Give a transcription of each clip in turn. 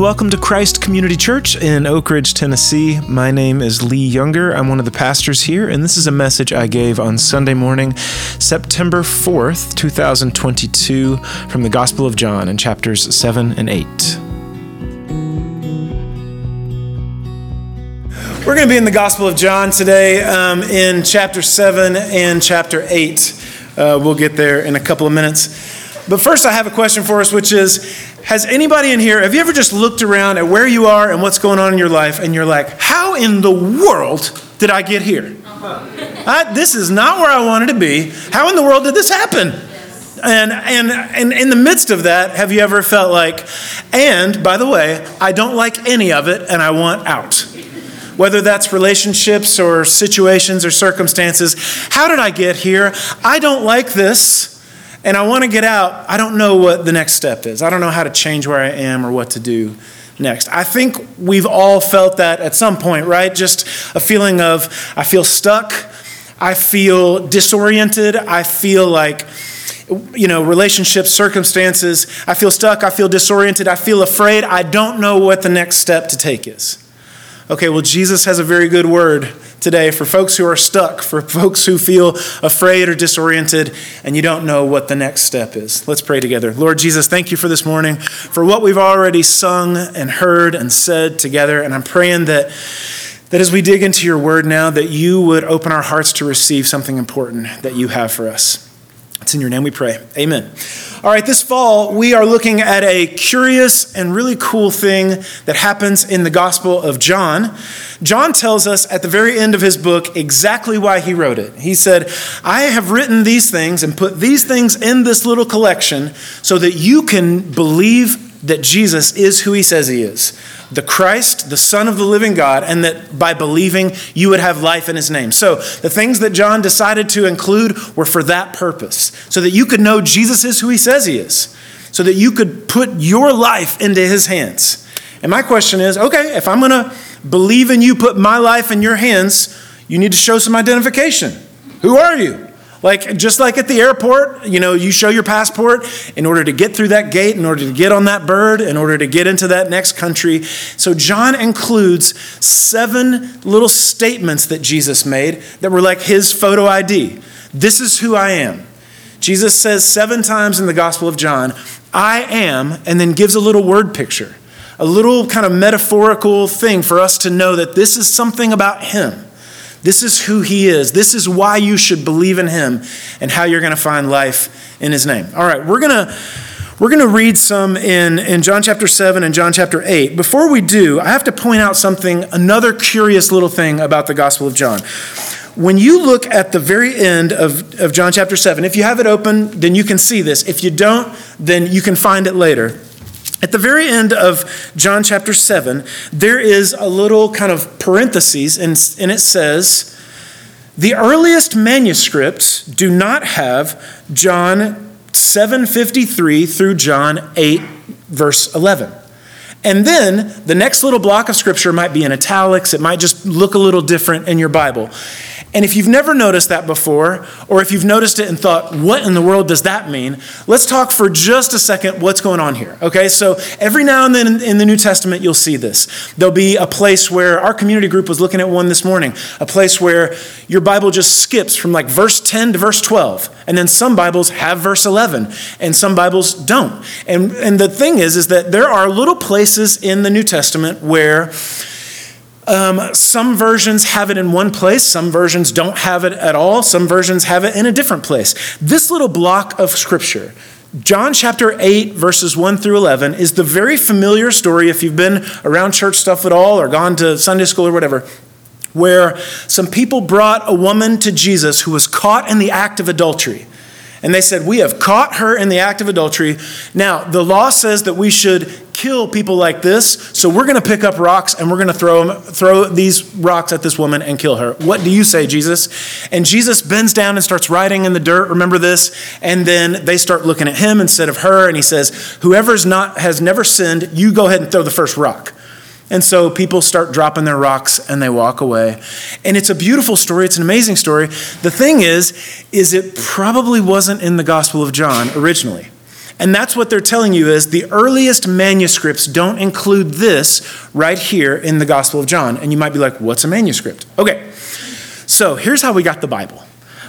Welcome to Christ Community Church in Oak Ridge, Tennessee. My name is Lee Younger. I'm one of the pastors here, and this is a message I gave on Sunday morning, September 4th, 2022, from the Gospel of John in chapters 7 and 8. We're going to be in the Gospel of John today um, in chapter 7 and chapter 8. Uh, we'll get there in a couple of minutes. But first, I have a question for us, which is Has anybody in here, have you ever just looked around at where you are and what's going on in your life, and you're like, How in the world did I get here? Uh-huh. I, this is not where I wanted to be. How in the world did this happen? And, and, and in the midst of that, have you ever felt like, and by the way, I don't like any of it and I want out? Whether that's relationships or situations or circumstances, how did I get here? I don't like this and I want to get out, I don't know what the next step is. I don't know how to change where I am or what to do next. I think we've all felt that at some point, right? Just a feeling of, I feel stuck, I feel disoriented, I feel like, you know, relationships, circumstances, I feel stuck, I feel disoriented, I feel afraid, I don't know what the next step to take is. Okay, well, Jesus has a very good word today for folks who are stuck, for folks who feel afraid or disoriented, and you don't know what the next step is. Let's pray together. Lord Jesus, thank you for this morning, for what we've already sung and heard and said together. And I'm praying that. That as we dig into your word now, that you would open our hearts to receive something important that you have for us. It's in your name we pray. Amen. All right, this fall, we are looking at a curious and really cool thing that happens in the Gospel of John. John tells us at the very end of his book exactly why he wrote it. He said, I have written these things and put these things in this little collection so that you can believe that Jesus is who he says he is the Christ, the Son of the living God, and that by believing you would have life in his name. So the things that John decided to include were for that purpose, so that you could know Jesus is who he says he is, so that you could put your life into his hands. And my question is okay, if I'm going to believe in you, put my life in your hands, you need to show some identification. Who are you? Like, just like at the airport, you know, you show your passport in order to get through that gate, in order to get on that bird, in order to get into that next country. So, John includes seven little statements that Jesus made that were like his photo ID. This is who I am. Jesus says seven times in the Gospel of John, I am, and then gives a little word picture, a little kind of metaphorical thing for us to know that this is something about him. This is who he is. This is why you should believe in him and how you're going to find life in his name. All right, we're going to we're going to read some in, in John chapter 7 and John chapter 8. Before we do, I have to point out something, another curious little thing about the Gospel of John. When you look at the very end of, of John chapter 7, if you have it open, then you can see this. If you don't, then you can find it later. At the very end of John chapter 7, there is a little kind of parentheses, and, and it says, The earliest manuscripts do not have John 7:53 through John 8, verse 11. And then the next little block of scripture might be in italics, it might just look a little different in your Bible. And if you've never noticed that before, or if you've noticed it and thought, what in the world does that mean? Let's talk for just a second what's going on here. Okay, so every now and then in the New Testament, you'll see this. There'll be a place where our community group was looking at one this morning, a place where your Bible just skips from like verse 10 to verse 12. And then some Bibles have verse 11, and some Bibles don't. And, and the thing is, is that there are little places in the New Testament where um, some versions have it in one place, some versions don't have it at all, some versions have it in a different place. This little block of scripture, John chapter 8, verses 1 through 11, is the very familiar story if you've been around church stuff at all or gone to Sunday school or whatever, where some people brought a woman to Jesus who was caught in the act of adultery. And they said, We have caught her in the act of adultery. Now, the law says that we should kill people like this, so we're going to pick up rocks and we're going to throw, them, throw these rocks at this woman and kill her. What do you say, Jesus? And Jesus bends down and starts writing in the dirt. Remember this? And then they start looking at him instead of her, and he says, Whoever's not has never sinned, you go ahead and throw the first rock. And so people start dropping their rocks and they walk away. And it's a beautiful story, it's an amazing story. The thing is is it probably wasn't in the Gospel of John originally. And that's what they're telling you is the earliest manuscripts don't include this right here in the Gospel of John. And you might be like, what's a manuscript? Okay, so here's how we got the Bible.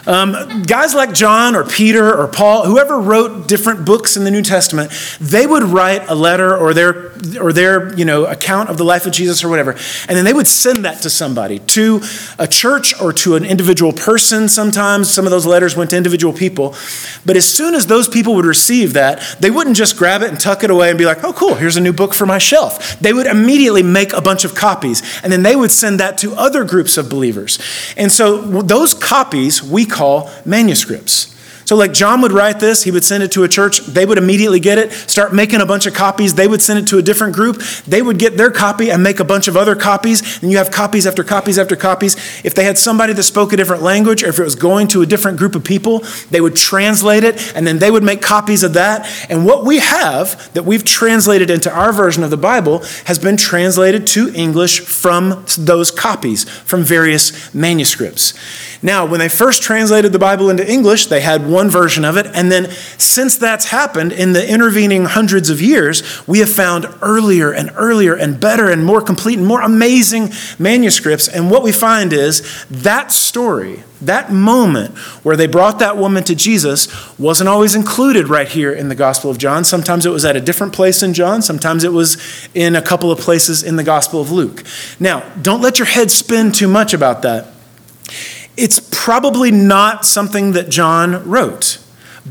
Um, guys like John or Peter or Paul, whoever wrote different books in the New Testament, they would write a letter or their or their you know account of the life of Jesus or whatever, and then they would send that to somebody, to a church or to an individual person. Sometimes some of those letters went to individual people, but as soon as those people would receive that, they wouldn't just grab it and tuck it away and be like, "Oh, cool, here's a new book for my shelf." They would immediately make a bunch of copies, and then they would send that to other groups of believers, and so those copies we call manuscripts. So, like John would write this, he would send it to a church. They would immediately get it, start making a bunch of copies. They would send it to a different group. They would get their copy and make a bunch of other copies. And you have copies after copies after copies. If they had somebody that spoke a different language, or if it was going to a different group of people, they would translate it and then they would make copies of that. And what we have that we've translated into our version of the Bible has been translated to English from those copies, from various manuscripts. Now, when they first translated the Bible into English, they had one version of it. And then, since that's happened in the intervening hundreds of years, we have found earlier and earlier and better and more complete and more amazing manuscripts. And what we find is that story, that moment where they brought that woman to Jesus, wasn't always included right here in the Gospel of John. Sometimes it was at a different place in John, sometimes it was in a couple of places in the Gospel of Luke. Now, don't let your head spin too much about that it's probably not something that John wrote.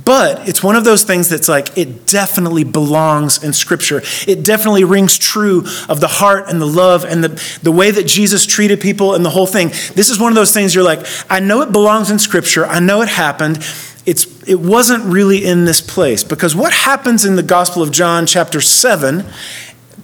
But it's one of those things that's like, it definitely belongs in Scripture. It definitely rings true of the heart and the love and the, the way that Jesus treated people and the whole thing. This is one of those things you're like, I know it belongs in Scripture. I know it happened. It's, it wasn't really in this place. Because what happens in the Gospel of John, chapter 7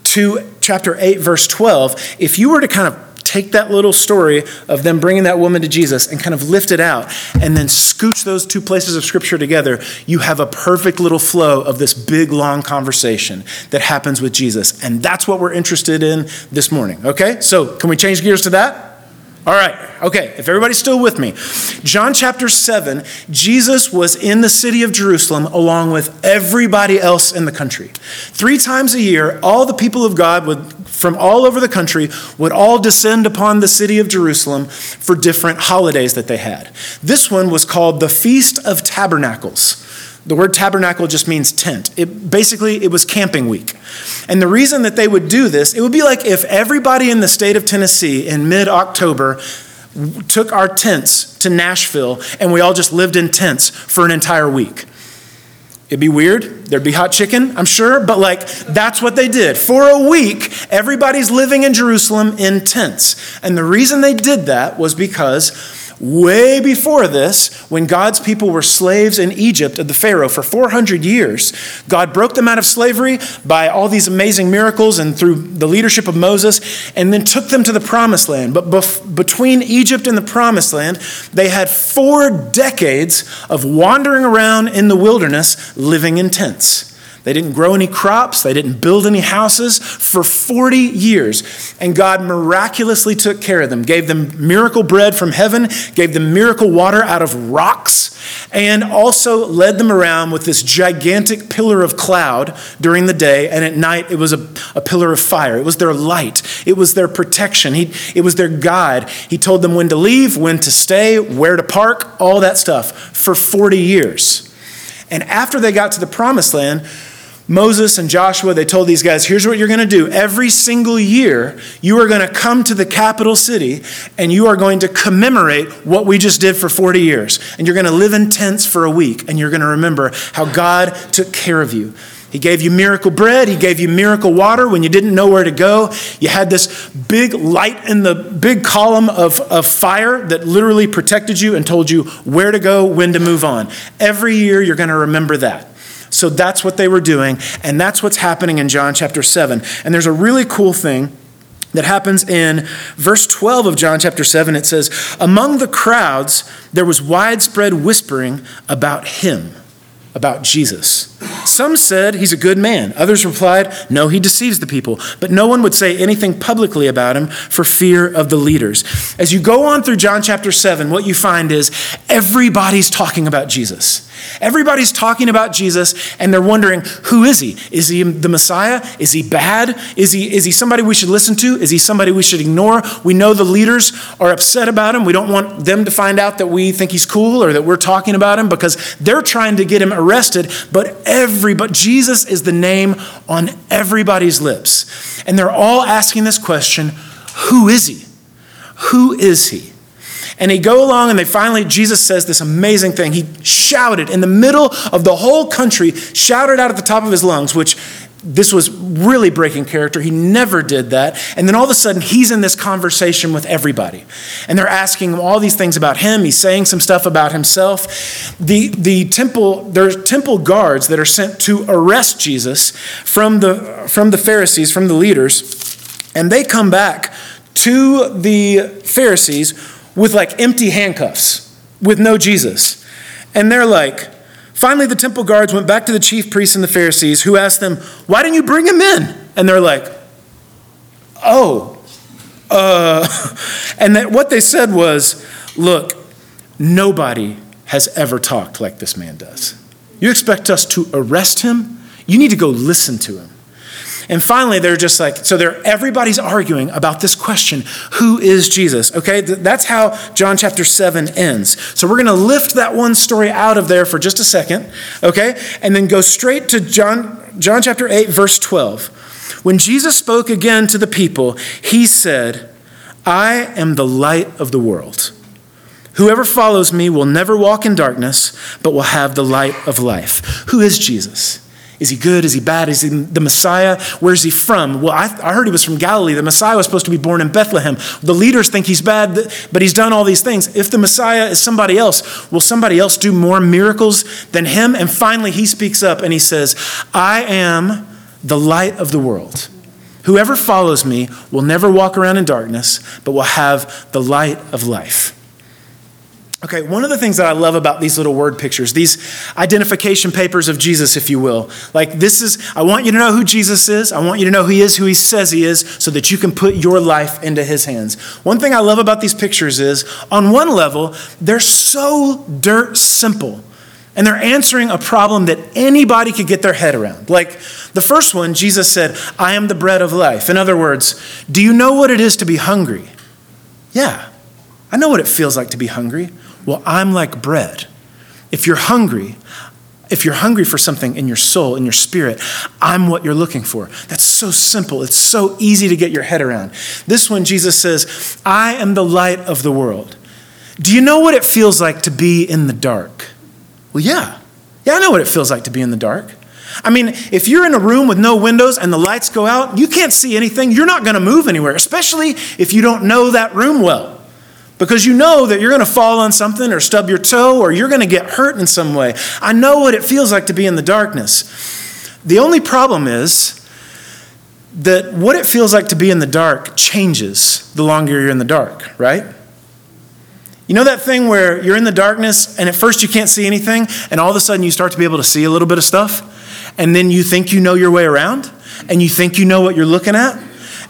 to chapter 8, verse 12, if you were to kind of take that little story of them bringing that woman to Jesus and kind of lift it out and then scooch those two places of scripture together, you have a perfect little flow of this big, long conversation that happens with Jesus. And that's what we're interested in this morning. Okay? So, can we change gears to that? All right, okay, if everybody's still with me. John chapter 7, Jesus was in the city of Jerusalem along with everybody else in the country. Three times a year, all the people of God would, from all over the country would all descend upon the city of Jerusalem for different holidays that they had. This one was called the Feast of Tabernacles. The word tabernacle just means tent. It basically it was camping week. And the reason that they would do this, it would be like if everybody in the state of Tennessee in mid-October took our tents to Nashville and we all just lived in tents for an entire week. It'd be weird. There'd be hot chicken, I'm sure, but like that's what they did. For a week, everybody's living in Jerusalem in tents. And the reason they did that was because Way before this, when God's people were slaves in Egypt of the Pharaoh for 400 years, God broke them out of slavery by all these amazing miracles and through the leadership of Moses, and then took them to the promised land. But bef- between Egypt and the promised land, they had four decades of wandering around in the wilderness living in tents. They didn't grow any crops, they didn't build any houses for 40 years. And God miraculously took care of them, gave them miracle bread from heaven, gave them miracle water out of rocks, and also led them around with this gigantic pillar of cloud during the day. And at night, it was a, a pillar of fire. It was their light, it was their protection, he, it was their guide. He told them when to leave, when to stay, where to park, all that stuff for 40 years. And after they got to the promised land, Moses and Joshua, they told these guys, here's what you're going to do. Every single year, you are going to come to the capital city and you are going to commemorate what we just did for 40 years. And you're going to live in tents for a week and you're going to remember how God took care of you. He gave you miracle bread. He gave you miracle water when you didn't know where to go. You had this big light in the big column of, of fire that literally protected you and told you where to go, when to move on. Every year, you're going to remember that. So that's what they were doing, and that's what's happening in John chapter 7. And there's a really cool thing that happens in verse 12 of John chapter 7. It says, Among the crowds, there was widespread whispering about him, about Jesus. Some said he's a good man. Others replied, no, he deceives the people. But no one would say anything publicly about him for fear of the leaders. As you go on through John chapter 7, what you find is everybody's talking about Jesus. Everybody's talking about Jesus and they're wondering, who is he? Is he the Messiah? Is he bad? Is he, is he somebody we should listen to? Is he somebody we should ignore? We know the leaders are upset about him. We don't want them to find out that we think he's cool or that we're talking about him because they're trying to get him arrested. But every, but Jesus is the name on everybody's lips. And they're all asking this question, who is he? Who is he? And they go along and they finally, Jesus says this amazing thing. He shouted in the middle of the whole country, shouted out at the top of his lungs, which this was really breaking character. He never did that. And then all of a sudden, he's in this conversation with everybody. And they're asking him all these things about him. He's saying some stuff about himself. The, the temple, there's temple guards that are sent to arrest Jesus from the, from the Pharisees, from the leaders. And they come back to the Pharisees with like empty handcuffs, with no Jesus. And they're like, finally, the temple guards went back to the chief priests and the Pharisees, who asked them, Why didn't you bring him in? And they're like, Oh, uh, and that what they said was, Look, nobody has ever talked like this man does. You expect us to arrest him? You need to go listen to him. And finally, they're just like, so they're everybody's arguing about this question who is Jesus? Okay, that's how John chapter 7 ends. So we're going to lift that one story out of there for just a second, okay, and then go straight to John, John chapter 8, verse 12. When Jesus spoke again to the people, he said, I am the light of the world. Whoever follows me will never walk in darkness, but will have the light of life. Who is Jesus? Is he good? Is he bad? Is he the Messiah? Where's he from? Well, I, I, heard he was from Galilee. The Messiah was supposed to be born in Bethlehem. The leaders think he's bad, but he's done all these things. If the Messiah is somebody else, will somebody else do more miracles than him? And finally, he speaks up and he says, I am the light of the world. Whoever follows me will never walk around in darkness, but will have the light of life. Okay, one of the things that I love about these little word pictures, these identification papers of Jesus, if you will, like this is, I want you to know who Jesus is. I want you to know he is, who he says he is, so that you can put your life into his hands. One thing I love about these pictures is, on one level, they're so dirt simple. And they're answering a problem that anybody could get their head around. Like the first one, Jesus said, I am the bread of life. In other words, do you know what it is to be hungry? Yeah, I know what it feels like to be hungry. Well, I'm like bread. If you're hungry, if you're hungry for something in your soul, in your spirit, I'm what you're looking for. That's so simple. It's so easy to get your head around. This one, Jesus says, I am the light of the world. Do you know what it feels like to be in the dark? Well, yeah. Yeah, I know what it feels like to be in the dark. I mean, if you're in a room with no windows and the lights go out, you can't see anything. You're not going to move anywhere, especially if you don't know that room well because you know that you're going to fall on something or stub your toe or you're going to get hurt in some way. I know what it feels like to be in the darkness. The only problem is that what it feels like to be in the dark changes the longer you're in the dark, right? You know that thing where you're in the darkness and at first you can't see anything and all of a sudden you start to be able to see a little bit of stuff and then you think you know your way around and you think you know what you're looking at?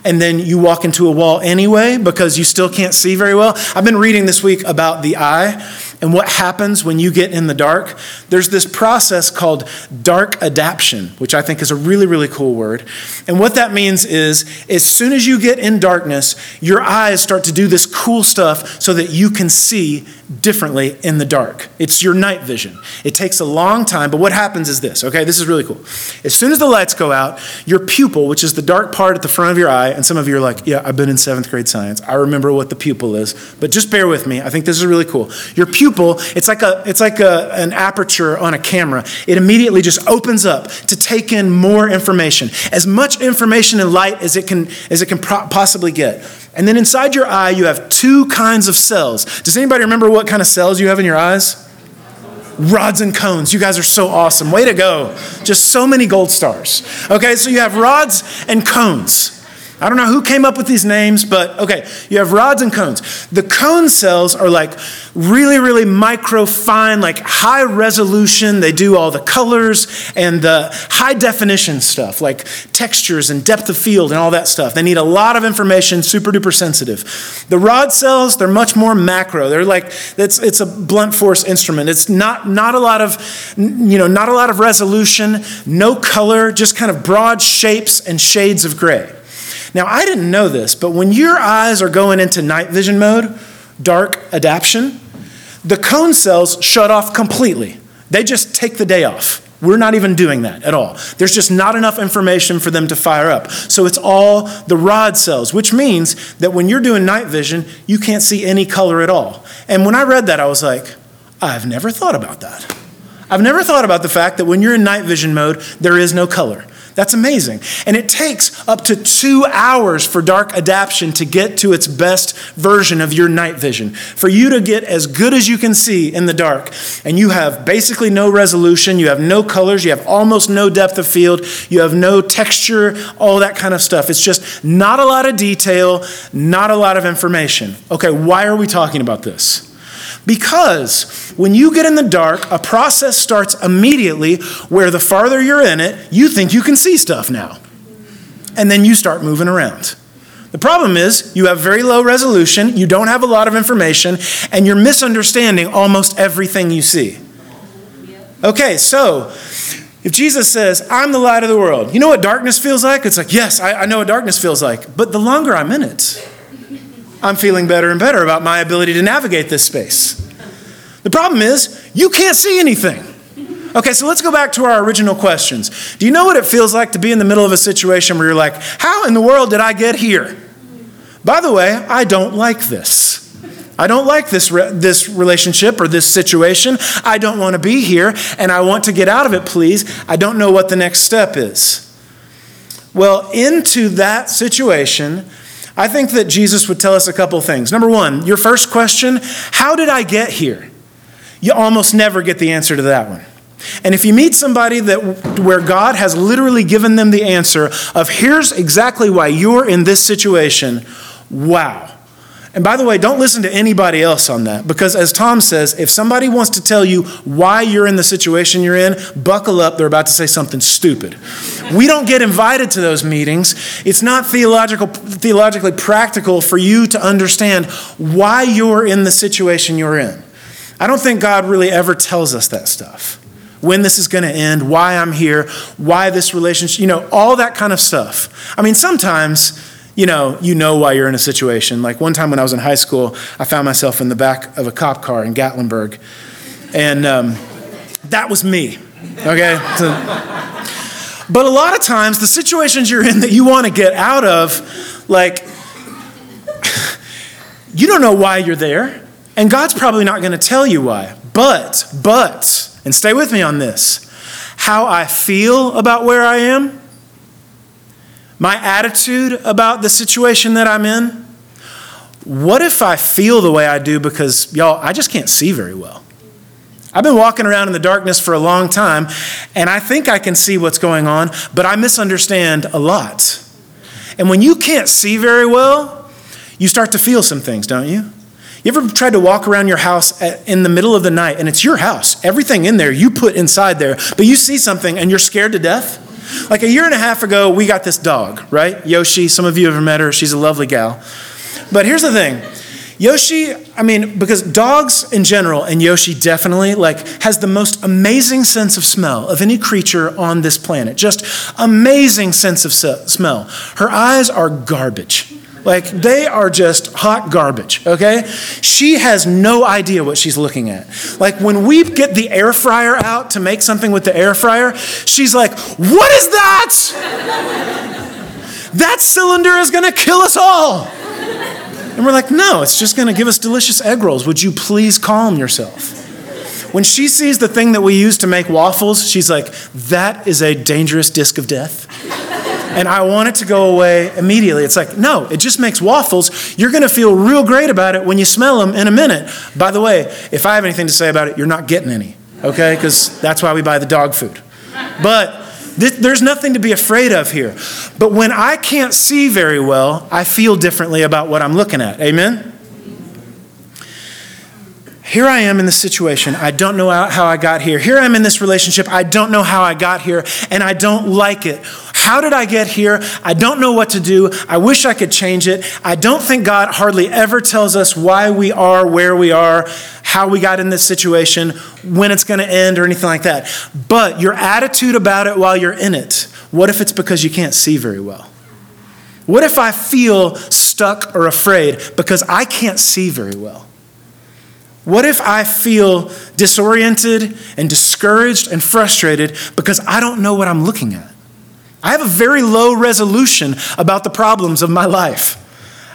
And then you walk into a wall anyway because you still can't see very well. I've been reading this week about the eye and what happens when you get in the dark. There's this process called dark adaptation, which I think is a really, really cool word. And what that means is as soon as you get in darkness, your eyes start to do this cool stuff so that you can see differently in the dark. It's your night vision. It takes a long time, but what happens is this, okay? This is really cool. As soon as the lights go out, your pupil, which is the dark part at the front of your eye, and some of you are like, yeah, I've been in seventh grade science. I remember what the pupil is, but just bear with me. I think this is really cool. Your pupil, it's like, a, it's like a, an aperture on a camera. It immediately just opens up to take in more information, as much information and light as it can, as it can possibly get. And then inside your eye, you have two kinds of cells. Does anybody remember what kind of cells you have in your eyes? Rods and cones. You guys are so awesome. Way to go. Just so many gold stars. Okay, so you have rods and cones. I don't know who came up with these names, but okay, you have rods and cones. The cone cells are like really, really micro fine, like high resolution. They do all the colors and the high definition stuff, like textures and depth of field and all that stuff. They need a lot of information, super duper sensitive. The rod cells, they're much more macro. They're like, it's, it's a blunt force instrument. It's not, not a lot of, you know, not a lot of resolution, no color, just kind of broad shapes and shades of gray. Now, I didn't know this, but when your eyes are going into night vision mode, dark adaptation, the cone cells shut off completely. They just take the day off. We're not even doing that at all. There's just not enough information for them to fire up. So it's all the rod cells, which means that when you're doing night vision, you can't see any color at all. And when I read that, I was like, I've never thought about that. I've never thought about the fact that when you're in night vision mode, there is no color. That's amazing. And it takes up to two hours for dark adaptation to get to its best version of your night vision. For you to get as good as you can see in the dark, and you have basically no resolution, you have no colors, you have almost no depth of field, you have no texture, all that kind of stuff. It's just not a lot of detail, not a lot of information. Okay, why are we talking about this? Because when you get in the dark, a process starts immediately where the farther you're in it, you think you can see stuff now. And then you start moving around. The problem is you have very low resolution, you don't have a lot of information, and you're misunderstanding almost everything you see. Okay, so if Jesus says, I'm the light of the world, you know what darkness feels like? It's like, yes, I, I know what darkness feels like. But the longer I'm in it, I'm feeling better and better about my ability to navigate this space. The problem is, you can't see anything. Okay, so let's go back to our original questions. Do you know what it feels like to be in the middle of a situation where you're like, how in the world did I get here? By the way, I don't like this. I don't like this, re- this relationship or this situation. I don't want to be here and I want to get out of it, please. I don't know what the next step is. Well, into that situation, I think that Jesus would tell us a couple things. Number one, your first question how did I get here? You almost never get the answer to that one. And if you meet somebody that where God has literally given them the answer of here's exactly why you're in this situation, wow. And by the way, don't listen to anybody else on that because as Tom says, if somebody wants to tell you why you're in the situation you're in, buckle up, they're about to say something stupid. We don't get invited to those meetings. It's not theological theologically practical for you to understand why you're in the situation you're in. I don't think God really ever tells us that stuff. When this is going to end, why I'm here, why this relationship, you know, all that kind of stuff. I mean, sometimes you know, you know why you're in a situation. Like one time when I was in high school, I found myself in the back of a cop car in Gatlinburg, and um, that was me. Okay. So, but a lot of times, the situations you're in that you want to get out of, like, you don't know why you're there, and God's probably not going to tell you why. But, but, and stay with me on this how I feel about where I am my attitude about the situation that I'm in? What if I feel the way I do because, y'all, I just can't see very well? I've been walking around in the darkness for a long time, and I think I can see what's going on, but I misunderstand a lot. And when you can't see very well, you start to feel some things, don't you? You ever tried to walk around your house in the middle of the night and it's your house? Everything in there you put inside there, but you see something and you're scared to death? Like a year and a half ago, we got this dog, right? Yoshi, some of you have met her. She's a lovely gal. But here's the thing. Yoshi, I mean, because dogs in general, and Yoshi definitely, like, has the most amazing sense of smell of any creature on this planet. Just amazing sense of smell. Her eyes are garbage. Like they are just hot garbage, okay? She has no idea what she's looking at. Like when we get the air fryer out to make something with the air fryer, she's like, What is that? that cylinder is gonna kill us all. And we're like, No, it's just gonna give us delicious egg rolls. Would you please calm yourself? When she sees the thing that we use to make waffles, she's like, That is a dangerous disc of death and I want it to go away immediately. It's like, no, it just makes waffles. You're going to feel real great about it when you smell them in a minute. By the way, if I have anything to say about it, you're not getting any, okay? Because that's why we buy the dog food. But There's nothing to be afraid of here. But when I can't see very well, I feel differently about what I'm looking at. Amen? Here I am in this situation. I don't know how I got here. Here I am in this relationship. I don't know how I got here, and I don't like it. How did I get here? I don't know what to do. I wish I could change it. I don't think God hardly ever tells us why we are where we are, how we got in this situation, when it's going to end, or anything like that. But your attitude about it while you're in it, what if it's because you can't see very well? What if I feel stuck or afraid because I can't see very well? What if I feel disoriented and discouraged and frustrated because I don't know what I'm looking at? I have a very low resolution about the problems of my life.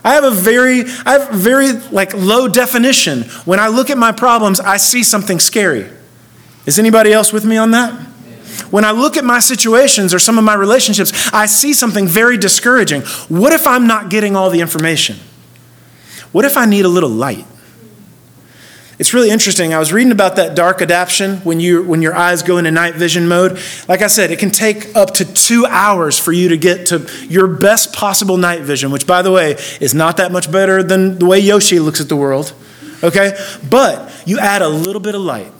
I have a very, I have very like low definition. When I look at my problems, I see something scary. Is anybody else with me on that? When I look at my situations or some of my relationships, I see something very discouraging. What if I'm not getting all the information? What if I need a little light? It's really interesting. I was reading about that dark adaptation when, you, when your eyes go into night vision mode. Like I said, it can take up to two hours for you to get to your best possible night vision, which, by the way, is not that much better than the way Yoshi looks at the world. Okay? But you add a little bit of light.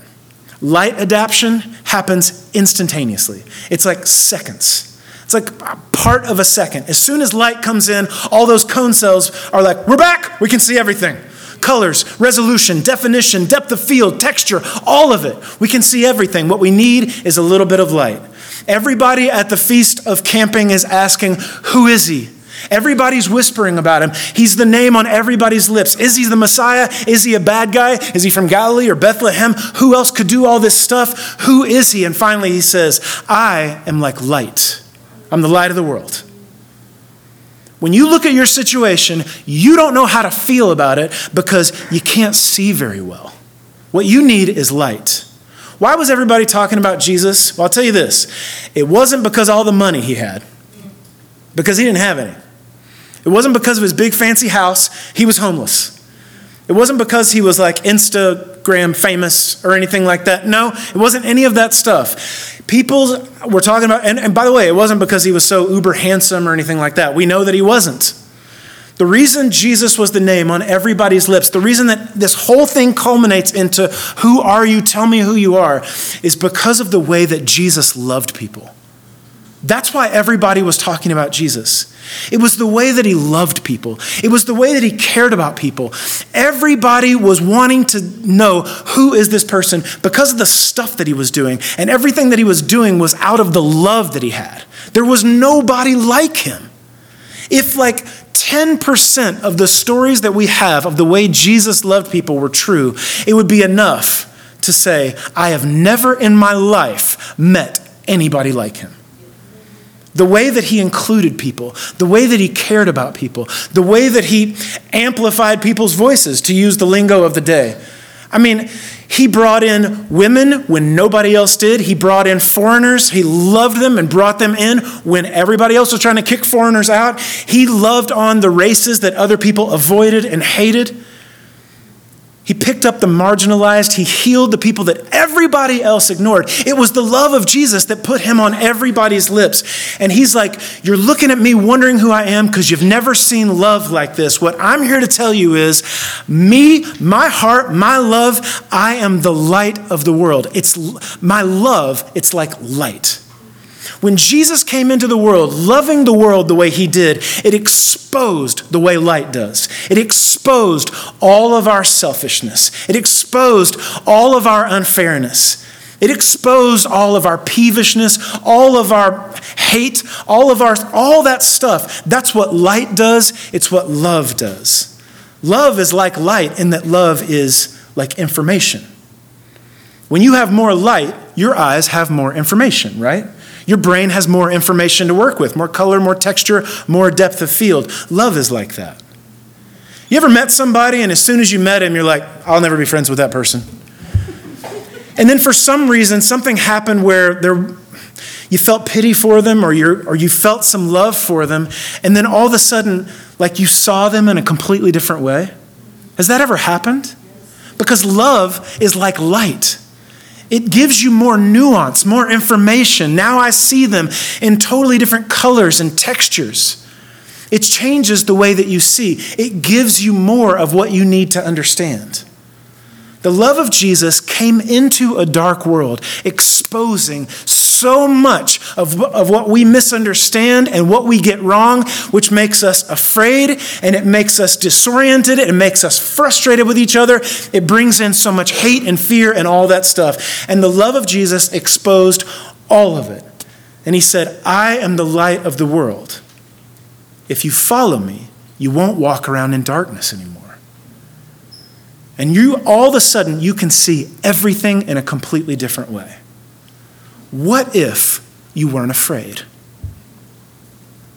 Light adaptation happens instantaneously, it's like seconds. It's like part of a second. As soon as light comes in, all those cone cells are like, we're back, we can see everything colors, resolution, definition, depth of field, texture, all of it. We can see everything. What we need is a little bit of light. Everybody at the Feast of Camping is asking, Who is he? Everybody's whispering about him. He's the name on everybody's lips. Is he the Messiah? Is he a bad guy? Is he from Galilee or Bethlehem? Who else could do all this stuff? Who is he? And finally, he says, I am like light. I'm the light of the world. When you look at your situation, you don't know how to feel about it because you can't see very well. What you need is light. Why was everybody talking about Jesus? Well, I'll tell you this it wasn't because all the money he had, because he didn't have any. It wasn't because of his big fancy house, he was homeless. It wasn't because he was like Instagram famous or anything like that. No, it wasn't any of that stuff. People were talking about, and, and by the way, it wasn't because he was so uber handsome or anything like that. We know that he wasn't. The reason Jesus was the name on everybody's lips, the reason that this whole thing culminates into who are you, tell me who you are, is because of the way that Jesus loved people. That's why everybody was talking about Jesus. It was the way that he loved people. It was the way that he cared about people. Everybody was wanting to know who is this person because of the stuff that he was doing. And everything that he was doing was out of the love that he had. There was nobody like him. If like 10% of the stories that we have of the way Jesus loved people were true, it would be enough to say, I have never in my life met anybody like him. The way that he included people, the way that he cared about people, the way that he amplified people's voices, to use the lingo of the day. I mean, he brought in women when nobody else did. He brought in foreigners. He loved them and brought them in when everybody else was trying to kick foreigners out. He loved on the races that other people avoided and hated. He picked up the marginalized. He healed the people that everybody else ignored. It was the love of Jesus that put him on everybody's lips. And he's like, You're looking at me wondering who I am because you've never seen love like this. What I'm here to tell you is, me, my heart, my love, I am the light of the world. It's my love, it's like light. When Jesus came into the world, loving the world the way he did, it exposed the way light does. It exposed all of our selfishness. It exposed all of our unfairness. It exposed all of our peevishness, all of our hate, all of our all that stuff. That's what light does. It's what love does. Love is like light in that love is like information. When you have more light, your eyes have more information, right? Your brain has more information to work with more color, more texture, more depth of field. Love is like that. You ever met somebody and as soon as you met him, you're like, I'll never be friends with that person? And then for some reason, something happened where there, you felt pity for them or, you or you felt some love for them, and then all of a sudden, like you saw them in a completely different way? Has that ever happened? Because love is like light. It gives you more nuance, more information. Now I see them in totally different colors and textures. It changes the way that you see. It gives you more of what you need to understand. The love of Jesus came into a dark world, exposing so much of, of what we misunderstand and what we get wrong, which makes us afraid and it makes us disoriented. It makes us frustrated with each other. It brings in so much hate and fear and all that stuff. And the love of Jesus exposed all of it. And he said, I am the light of the world. If you follow me, you won't walk around in darkness anymore. And you all of a sudden you can see everything in a completely different way. What if you weren't afraid?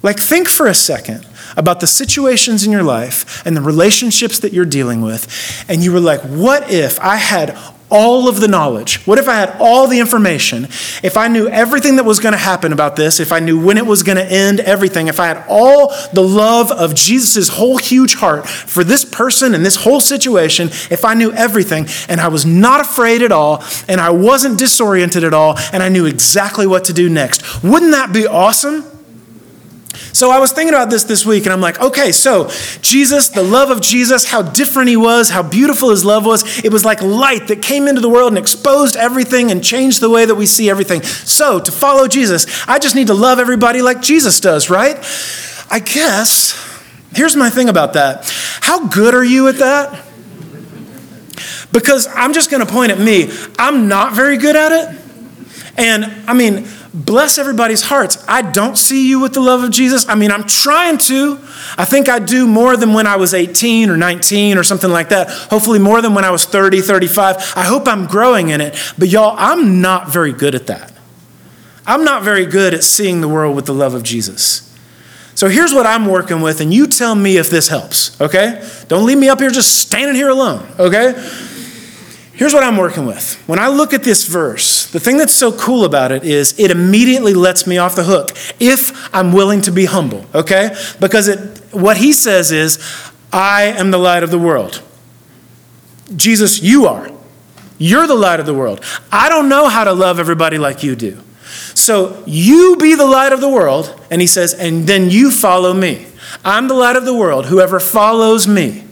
Like, think for a second about the situations in your life and the relationships that you're dealing with, and you were like, what if I had all of the knowledge? What if I had all the information? If I knew everything that was going to happen about this, if I knew when it was going to end, everything, if I had all the love of Jesus' whole huge heart for this person and this whole situation, if I knew everything and I was not afraid at all and I wasn't disoriented at all and I knew exactly what to do next, wouldn't that be awesome? So I was thinking about this this week, and I'm like, okay, so Jesus, the love of Jesus, how different he was, how beautiful his love was. It was like light that came into the world and exposed everything and changed the way that we see everything. So to follow Jesus, I just need to love everybody like Jesus does, right? I guess. Here's my thing about that. How good are you at that? Because I'm just going to point at me. I'm not very good at it. And I mean, bless everybody's hearts. I don't see you with the love of Jesus. I mean, I'm trying to. I think I do more than when I was 18 or 19 or something like that. Hopefully, more than when I was 30, 35. I hope I'm growing in it. But y'all, I'm not very good at that. I'm not very good at seeing the world with the love of Jesus. So here's what I'm working with, and you tell me if this helps, okay? Don't leave me up here just standing here alone, okay? Here's what I'm working with. When I look at this verse, the thing that's so cool about it is it immediately lets me off the hook if I'm willing to be humble, okay? Because it, what he says is, I am the light of the world. Jesus, you are. You're the light of the world. I don't know how to love everybody like you do. So you be the light of the world. And he says, and then you follow me. I'm the light of the world. Whoever follows me,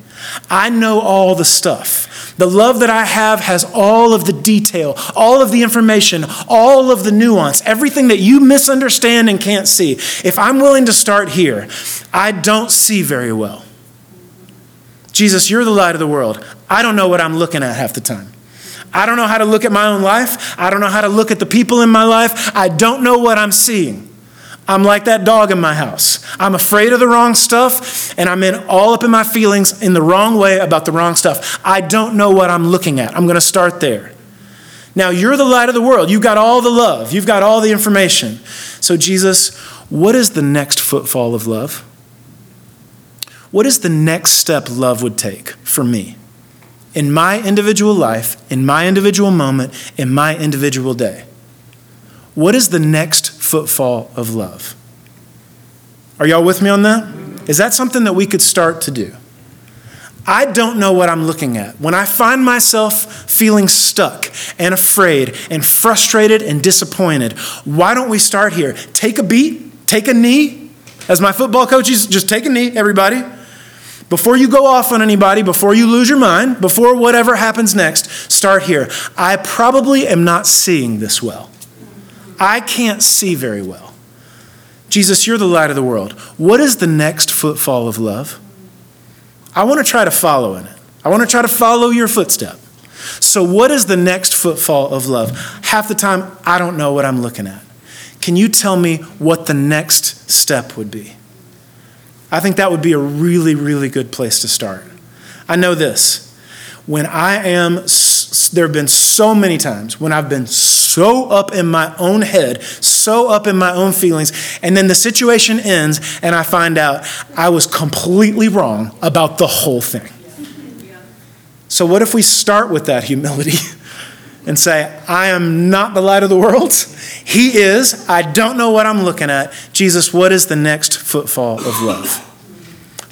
I know all the stuff. The love that I have has all of the detail, all of the information, all of the nuance, everything that you misunderstand and can't see. If I'm willing to start here, I don't see very well. Jesus, you're the light of the world. I don't know what I'm looking at half the time. I don't know how to look at my own life. I don't know how to look at the people in my life. I don't know what I'm seeing. I'm like that dog in my house. I'm afraid of the wrong stuff, and I'm in all up in my feelings in the wrong way about the wrong stuff. I don't know what I'm looking at. I'm going to start there. Now, you're the light of the world. You've got all the love, you've got all the information. So, Jesus, what is the next footfall of love? What is the next step love would take for me in my individual life, in my individual moment, in my individual day? What is the next footfall of love? Are y'all with me on that? Is that something that we could start to do? I don't know what I'm looking at. When I find myself feeling stuck and afraid and frustrated and disappointed, why don't we start here? Take a beat, take a knee. As my football coaches, just take a knee, everybody. Before you go off on anybody, before you lose your mind, before whatever happens next, start here. I probably am not seeing this well. I can't see very well. Jesus, you're the light of the world. What is the next footfall of love? I want to try to follow in it. I want to try to follow your footstep. So, what is the next footfall of love? Half the time, I don't know what I'm looking at. Can you tell me what the next step would be? I think that would be a really, really good place to start. I know this. When I am, there have been so many times when I've been up in my own head, so up in my own feelings, and then the situation ends and I find out I was completely wrong about the whole thing. So, what if we start with that humility and say, I am not the light of the world? He is. I don't know what I'm looking at. Jesus, what is the next footfall of love?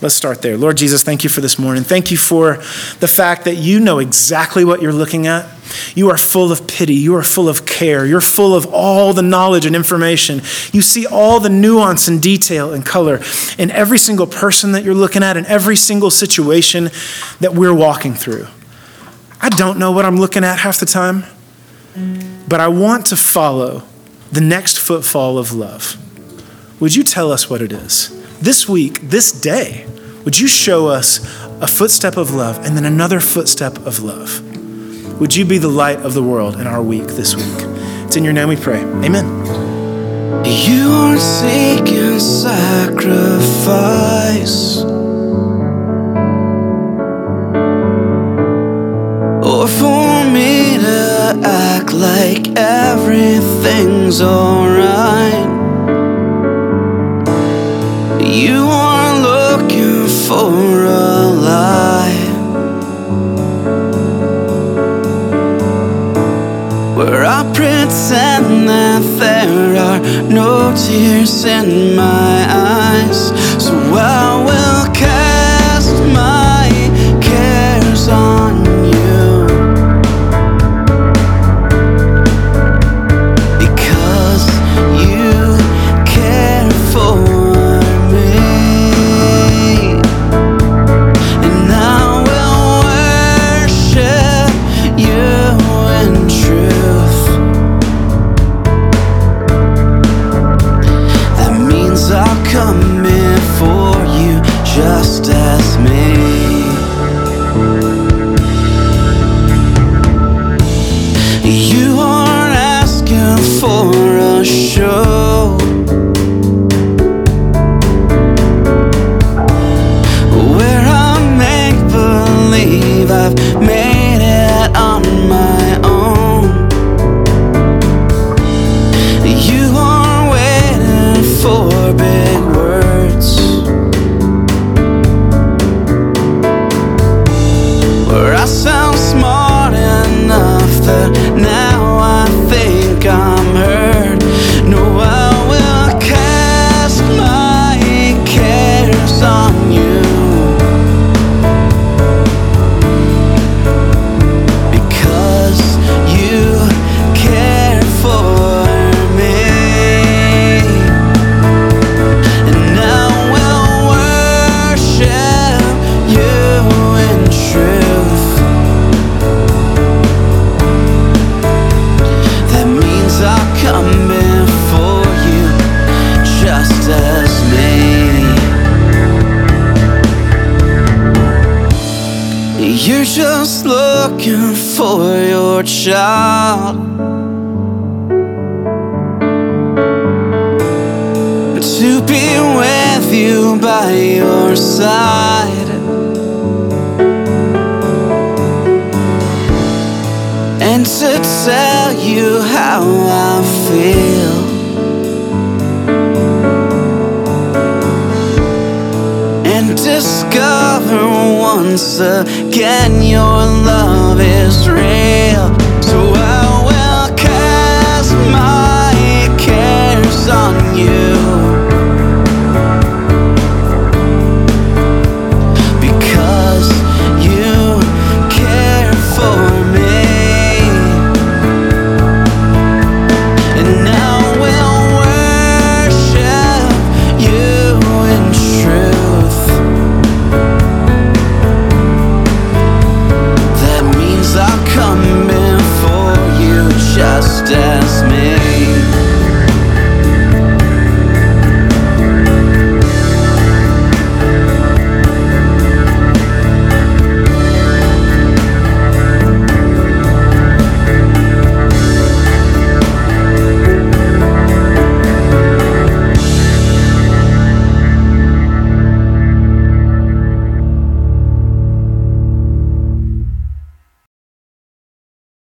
Let's start there. Lord Jesus, thank you for this morning. Thank you for the fact that you know exactly what you're looking at. You are full of pity. You are full of care. You're full of all the knowledge and information. You see all the nuance and detail and color in every single person that you're looking at, in every single situation that we're walking through. I don't know what I'm looking at half the time, but I want to follow the next footfall of love. Would you tell us what it is? This week, this day, would you show us a footstep of love and then another footstep of love? Would you be the light of the world in our week this week? It's in your name we pray. Amen. You are seeking sacrifice. Or for me to act like everything's alright. You are looking for a light where I pretend that there are no tears in my eyes. So I once again your love is real. So I will cast my cares on you.